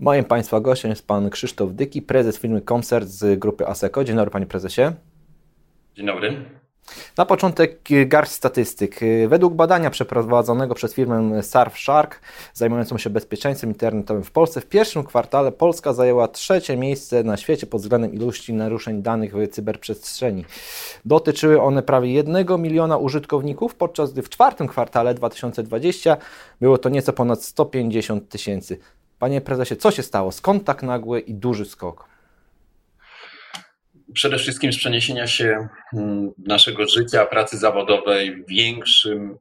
Moim Państwa gościem jest Pan Krzysztof Dyki, prezes firmy Koncert z grupy ASECO. Dzień dobry Panie Prezesie. Dzień dobry. Na początek garść statystyk. Według badania przeprowadzonego przez firmę Surfshark zajmującą się bezpieczeństwem internetowym w Polsce, w pierwszym kwartale Polska zajęła trzecie miejsce na świecie pod względem ilości naruszeń danych w cyberprzestrzeni. Dotyczyły one prawie 1 miliona użytkowników, podczas gdy w czwartym kwartale 2020 było to nieco ponad 150 tysięcy. Panie prezesie, co się stało? Skąd tak nagły i duży skok? Przede wszystkim z przeniesienia się mm, naszego życia, pracy zawodowej w większym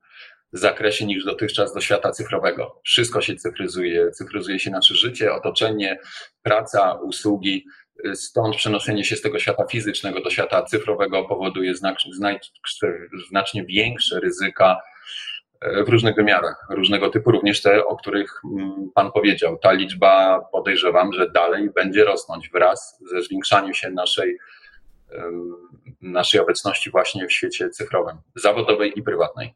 zakresie niż dotychczas do świata cyfrowego. Wszystko się cyfryzuje, cyfryzuje się nasze życie, otoczenie, praca, usługi. Stąd przenoszenie się z tego świata fizycznego do świata cyfrowego powoduje znacznie większe ryzyka w różnych wymiarach, różnego typu, również te, o których mm, Pan powiedział. Ta liczba podejrzewam, że dalej będzie rosnąć wraz ze zwiększaniem się naszej, naszej obecności właśnie w świecie cyfrowym, zawodowej i prywatnej.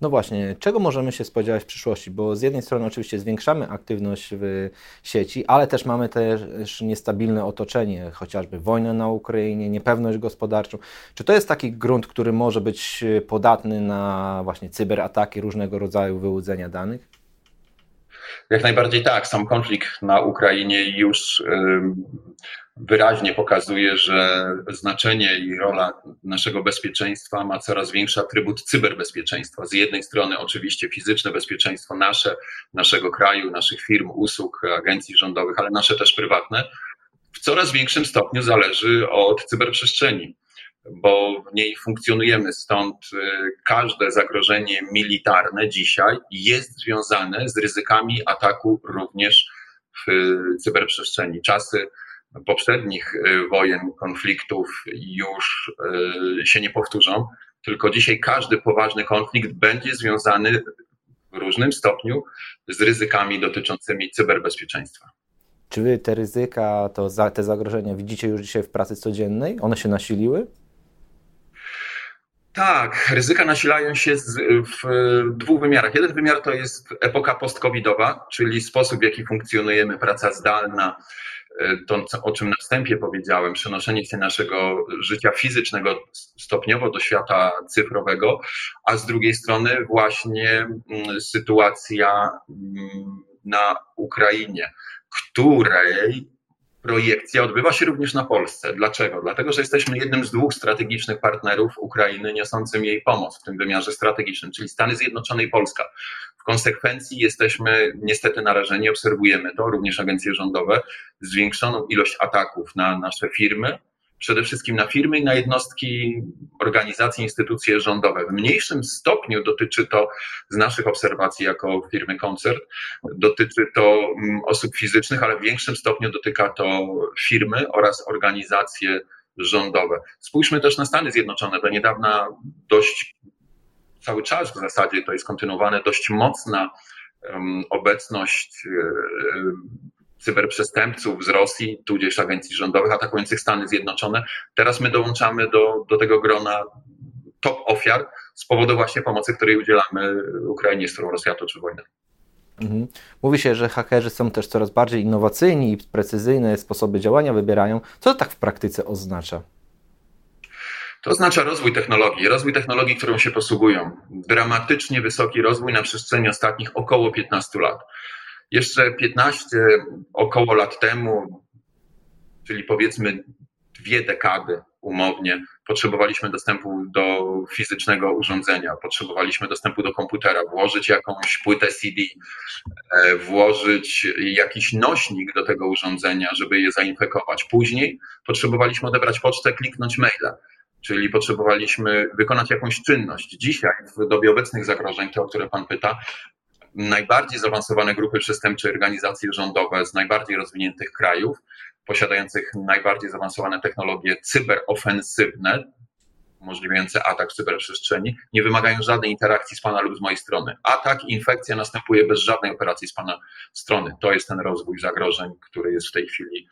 No właśnie, czego możemy się spodziewać w przyszłości? Bo z jednej strony oczywiście zwiększamy aktywność w sieci, ale też mamy też niestabilne otoczenie, chociażby wojnę na Ukrainie, niepewność gospodarczą. Czy to jest taki grunt, który może być podatny na właśnie cyberataki, różnego rodzaju wyłudzenia danych? Jak najbardziej tak. Sam konflikt na Ukrainie już wyraźnie pokazuje, że znaczenie i rola naszego bezpieczeństwa ma coraz większy atrybut cyberbezpieczeństwa. Z jednej strony oczywiście fizyczne bezpieczeństwo nasze, naszego kraju, naszych firm, usług, agencji rządowych, ale nasze też prywatne, w coraz większym stopniu zależy od cyberprzestrzeni bo w niej funkcjonujemy, stąd y, każde zagrożenie militarne dzisiaj jest związane z ryzykami ataku również w cyberprzestrzeni. Czasy poprzednich y, wojen, konfliktów już y, się nie powtórzą, tylko dzisiaj każdy poważny konflikt będzie związany w różnym stopniu z ryzykami dotyczącymi cyberbezpieczeństwa. Czy wy te ryzyka, to te zagrożenia widzicie już dzisiaj w pracy codziennej? One się nasiliły? Tak, ryzyka nasilają się w dwóch wymiarach. Jeden wymiar to jest epoka post-covidowa, czyli sposób, w jaki funkcjonujemy, praca zdalna, e, to, o czym na wstępie powiedziałem, przenoszenie się naszego życia fizycznego stopniowo do świata cyfrowego, a z drugiej strony właśnie mm, sytuacja mm, na Ukrainie, której projekcja odbywa się również na Polsce. Dlaczego? Dlatego, że jesteśmy jednym z dwóch strategicznych partnerów Ukrainy niosącym jej pomoc w tym wymiarze strategicznym, czyli Stany Zjednoczone i Polska. W konsekwencji jesteśmy niestety narażeni, obserwujemy to, również agencje rządowe, zwiększoną ilość ataków na nasze firmy, przede wszystkim na firmy i na jednostki, organizacje, instytucje rządowe. W mniejszym stopniu dotyczy to, z naszych obserwacji jako firmy Koncert, dotyczy to mm, osób fizycznych, ale w większym stopniu dotyka to firmy oraz organizacje rządowe. Spójrzmy też na Stany Zjednoczone. Do niedawna dość cały czas w zasadzie to jest kontynuowane dość mocna obecność e, cyberprzestępców z Rosji, tudzież agencji rządowych atakujących Stany Zjednoczone. Teraz my dołączamy do, do tego grona top ofiar z powodu właśnie pomocy, której udzielamy Ukrainie, z którą Rosja toczy wojnę. Mhm. Mówi się, że hakerzy są też coraz bardziej innowacyjni i precyzyjne sposoby działania wybierają. Co to tak w praktyce oznacza? To oznacza rozwój technologii, rozwój technologii, którą się posługują. Dramatycznie wysoki rozwój na przestrzeni ostatnich około 15 lat. Jeszcze 15 około lat temu, czyli powiedzmy dwie dekady umownie, potrzebowaliśmy dostępu do fizycznego urządzenia, potrzebowaliśmy dostępu do komputera, włożyć jakąś płytę CD, e, włożyć jakiś nośnik do tego urządzenia, żeby je zainfekować. Później potrzebowaliśmy odebrać pocztę, kliknąć maila czyli potrzebowaliśmy wykonać jakąś czynność. Dzisiaj, w dobie obecnych zagrożeń, te, o które Pan pyta, najbardziej zaawansowane grupy przestępcze, organizacje rządowe z najbardziej rozwiniętych krajów, posiadających najbardziej zaawansowane technologie cyberofensywne, umożliwiające atak w cyberprzestrzeni, nie wymagają żadnej interakcji z Pana lub z mojej strony. Atak, infekcja następuje bez żadnej operacji z Pana strony. To jest ten rozwój zagrożeń, który jest w tej chwili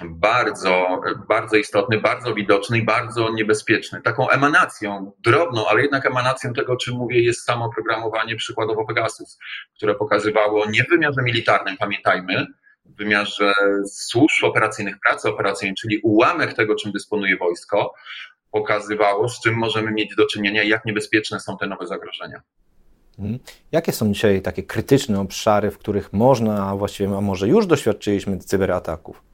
bardzo, bardzo istotny, bardzo widoczny i bardzo niebezpieczny. Taką emanacją, drobną, ale jednak emanacją tego, o czym mówię, jest samo programowanie przykładowo Pegasus, które pokazywało nie w wymiarze militarnym, pamiętajmy, w wymiarze służb operacyjnych, pracy operacyjnej, czyli ułamek tego, czym dysponuje wojsko, pokazywało, z czym możemy mieć do czynienia i jak niebezpieczne są te nowe zagrożenia. Mhm. Jakie są dzisiaj takie krytyczne obszary, w których można, a właściwie, a może już doświadczyliśmy cyberataków?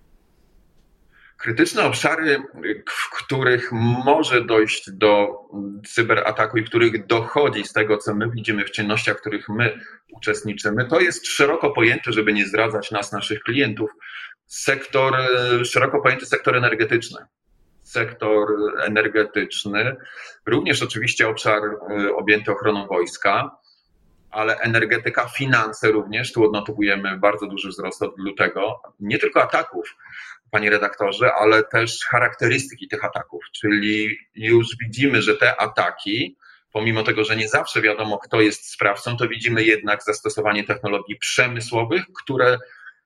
Krytyczne obszary, w których może dojść do cyberataku i których dochodzi z tego, co my widzimy w czynnościach, w których my uczestniczymy, to jest szeroko pojęty, żeby nie zdradzać nas, naszych klientów, sektor, szeroko pojęty sektor energetyczny. Sektor energetyczny, również oczywiście obszar e, objęty ochroną wojska, ale energetyka, finanse również, tu odnotowujemy bardzo duży wzrost od lutego, nie tylko ataków, panie redaktorze, ale też charakterystyki tych ataków, czyli już widzimy, że te ataki, pomimo tego, że nie zawsze wiadomo, kto jest sprawcą, to widzimy jednak zastosowanie technologii przemysłowych, które,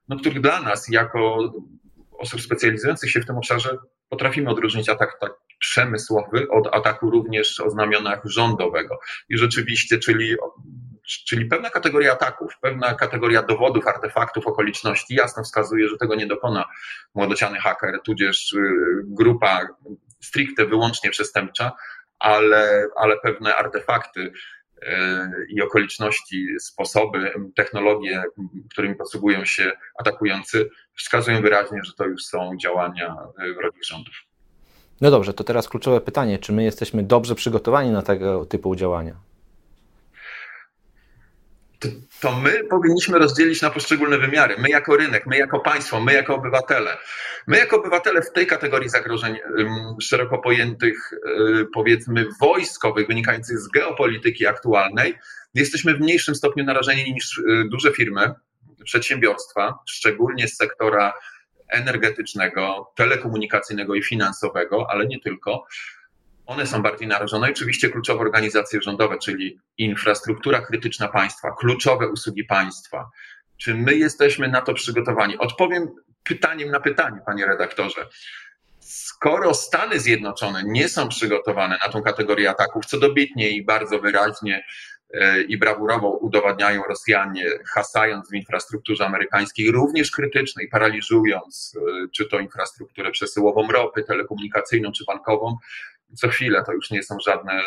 no, których dla nas, jako osób specjalizujących się w tym obszarze, potrafimy odróżnić atak tak przemysłowy od ataku również o znamionach rządowego. I rzeczywiście, czyli czyli pewna kategoria ataków, pewna kategoria dowodów, artefaktów, okoliczności jasno wskazuje, że tego nie dokona młodociany haker, tudzież y, grupa stricte wyłącznie przestępcza, ale, ale pewne artefakty y, i okoliczności, sposoby, technologie, którymi posługują się atakujący, wskazują wyraźnie, że to już są działania wrogich rządów. No dobrze, to teraz kluczowe pytanie: czy my jesteśmy dobrze przygotowani na tego typu działania? To my powinniśmy rozdzielić na poszczególne wymiary. My jako rynek, my jako państwo, my jako obywatele. My jako obywatele w tej kategorii zagrożeń szeroko pojętych, y, powiedzmy, wojskowych, wynikających z geopolityki aktualnej, jesteśmy w mniejszym stopniu narażeni niż y, duże firmy, przedsiębiorstwa, szczególnie z sektora energetycznego, telekomunikacyjnego i finansowego, ale nie tylko one są bardziej narażone. Oczywiście kluczowe organizacje rządowe, czyli infrastruktura krytyczna państwa, kluczowe usługi państwa. Czy my jesteśmy na to przygotowani? Odpowiem pytaniem na pytanie, panie redaktorze. Skoro Stany Zjednoczone nie są przygotowane na tą kategorię ataków, co dobitnie i bardzo wyraźnie e, i brawurowo udowadniają Rosjanie, hasając w infrastrukturze amerykańskiej, również krytycznej, paraliżując e, czy to infrastrukturę przesyłową ropy, telekomunikacyjną czy bankową, co chwilę, to już nie są żadne,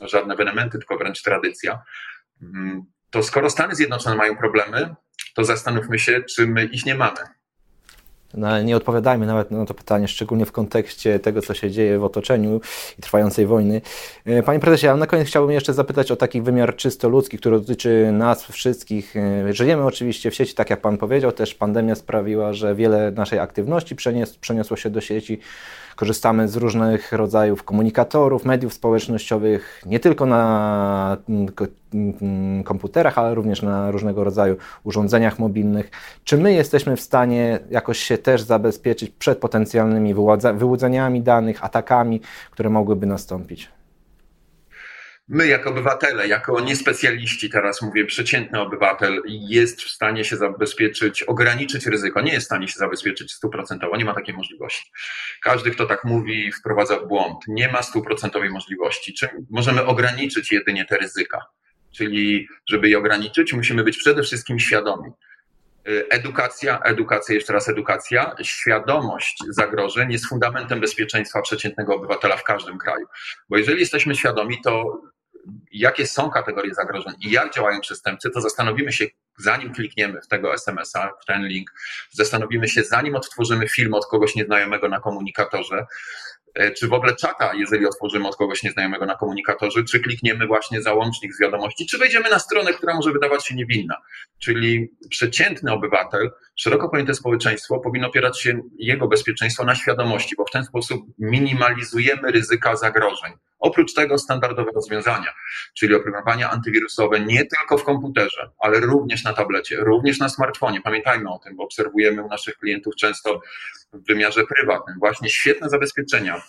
żadne wenementy, tylko wręcz tradycja. Mm, to skoro Stany Zjednoczone mają problemy, to zastanówmy się, czy my ich nie mamy. No, nie odpowiadajmy nawet na to pytanie, szczególnie w kontekście tego, co się dzieje w otoczeniu i trwającej wojny. E, panie prezesie, ja na koniec chciałbym jeszcze zapytać o taki wymiar czysto ludzki, który dotyczy nas wszystkich. E, żyjemy oczywiście w sieci, tak jak pan powiedział, też pandemia sprawiła, że wiele naszej aktywności przenies przeniosło się do sieci. Korzystamy z różnych rodzajów komunikatorów, mediów społecznościowych, nie tylko na komputerach, ale również na różnego rodzaju urządzeniach mobilnych. Czy my jesteśmy w stanie jakoś się też zabezpieczyć przed potencjalnymi wyłudzeniami danych, atakami, które mogłyby nastąpić? my jako obywatele, jako niespecjaliści, teraz mówię, przeciętny obywatel jest w stanie się zabezpieczyć, ograniczyć ryzyko, nie jest w stanie się zabezpieczyć stuprocentowo, nie ma takiej możliwości. Każdy, kto tak mówi, wprowadza w błąd. Nie ma stuprocentowej możliwości. Czy możemy ograniczyć jedynie te ryzyka? Czyli, żeby je ograniczyć, musimy być przede wszystkim świadomi. Edukacja, edukacja, jeszcze raz edukacja, świadomość zagrożeń jest fundamentem bezpieczeństwa przeciętnego obywatela w każdym kraju. Bo jeżeli jesteśmy świadomi, to jakie są kategorie zagrożeń i jak działają przestępcy, to zastanowimy się, zanim klikniemy w tego SMS-a, w ten link, zastanowimy się, zanim odtworzymy film od kogoś nieznajomego na komunikatorze, e, czy w ogóle czata, jeżeli otworzymy od kogoś nieznajomego na komunikatorze, czy klikniemy właśnie załącznik z wiadomości, czy wejdziemy na stronę, która może wydawać się niewinna. Czyli przeciętny obywatel, szeroko pojęte społeczeństwo powinno opierać się jego bezpieczeństwo na świadomości, bo w ten sposób minimalizujemy ryzyka zagrożeń. Oprócz tego standardowe rozwiązania, czyli oprogramowania antywirusowe nie tylko w komputerze, ale również na tablecie, również na smartfonie. Pamiętajmy o tym, bo obserwujemy u naszych klientów często w wymiarze prywatnym właśnie świetne zabezpieczenia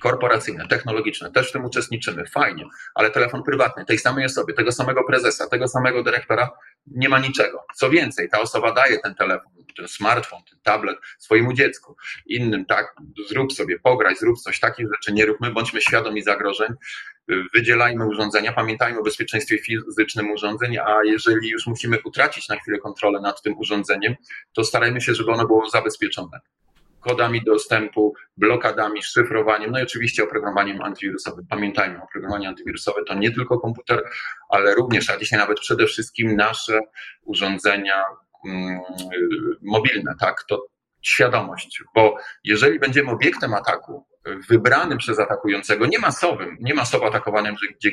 korporacyjne, technologiczne, też w tym uczestniczymy, fajnie, ale telefon prywatny tej samej osoby, tego samego prezesa, tego samego dyrektora nie ma niczego. Co więcej, ta osoba daje ten telefon ten smartfon, ten tablet swojemu dziecku, innym, tak, zrób sobie, pograj, zrób coś, takich rzeczy nie róbmy, bądźmy świadomi zagrożeń, wydzielajmy urządzenia, pamiętajmy o bezpieczeństwie fizycznym urządzeń, a jeżeli już musimy utracić na chwilę kontrolę nad tym urządzeniem, to starajmy się, żeby ono było zabezpieczone kodami dostępu, blokadami, szyfrowaniem, no i oczywiście oprogramowaniem antywirusowym. Pamiętajmy, oprogramowanie antywirusowe to nie tylko komputer, ale również, a dzisiaj nawet przede wszystkim nasze urządzenia mm, mobilne, tak, to świadomość, bo jeżeli będziemy obiektem ataku, wybranym przez atakującego, nie masowym, nie masowo atakowanym, gdzie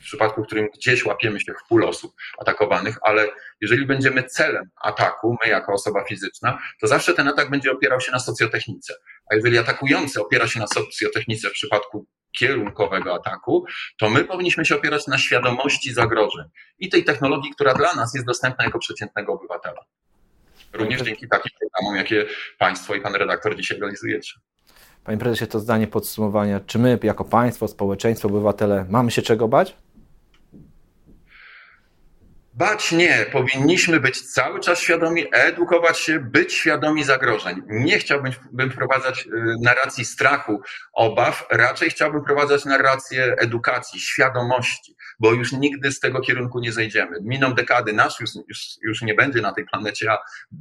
w przypadku, w którym gdzieś łapiemy się w pól osób atakowanych, ale jeżeli będziemy celem ataku, my jako osoba fizyczna, to zawsze ten atak będzie opierał się na socjotechnice. A jeżeli atakujący opiera się na socjotechnice w przypadku kierunkowego ataku, to my powinniśmy się opierać na świadomości zagrożeń i tej technologii, która dla nas jest dostępna jako przeciętnego obywatela. Również dzięki takim programom, jakie Państwo i Pan redaktor dzisiaj realizujecie. Panie prezesie, to zdanie podsumowania. Czy my jako państwo, społeczeństwo, obywatele mamy się czego bać? Bać nie, powinniśmy być cały czas świadomi, edukować się, być świadomi zagrożeń. Nie chciałbym bym wprowadzać y, narracji strachu, obaw, raczej chciałbym wprowadzać narrację edukacji, świadomości, bo już nigdy z tego kierunku nie zejdziemy. Miną dekady, nasz już, już, już nie będzie na tej planecie, a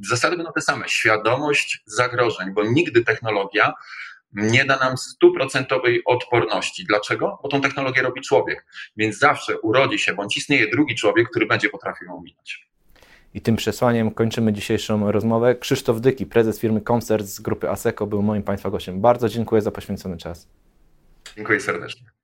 zasady będą te same. Świadomość zagrożeń, bo nigdy technologia nie da nam stuprocentowej odporności. Dlaczego? Bo tą technologię robi człowiek. Więc zawsze urodzi się bądź istnieje drugi człowiek, który będzie potrafił ją ominąć. I tym przesłaniem kończymy dzisiejszą rozmowę. Krzysztof Dyki, prezes firmy Concert z grupy ASECO, był moim Państwa gościem. Bardzo dziękuję za poświęcony czas. Dziękuję serdecznie.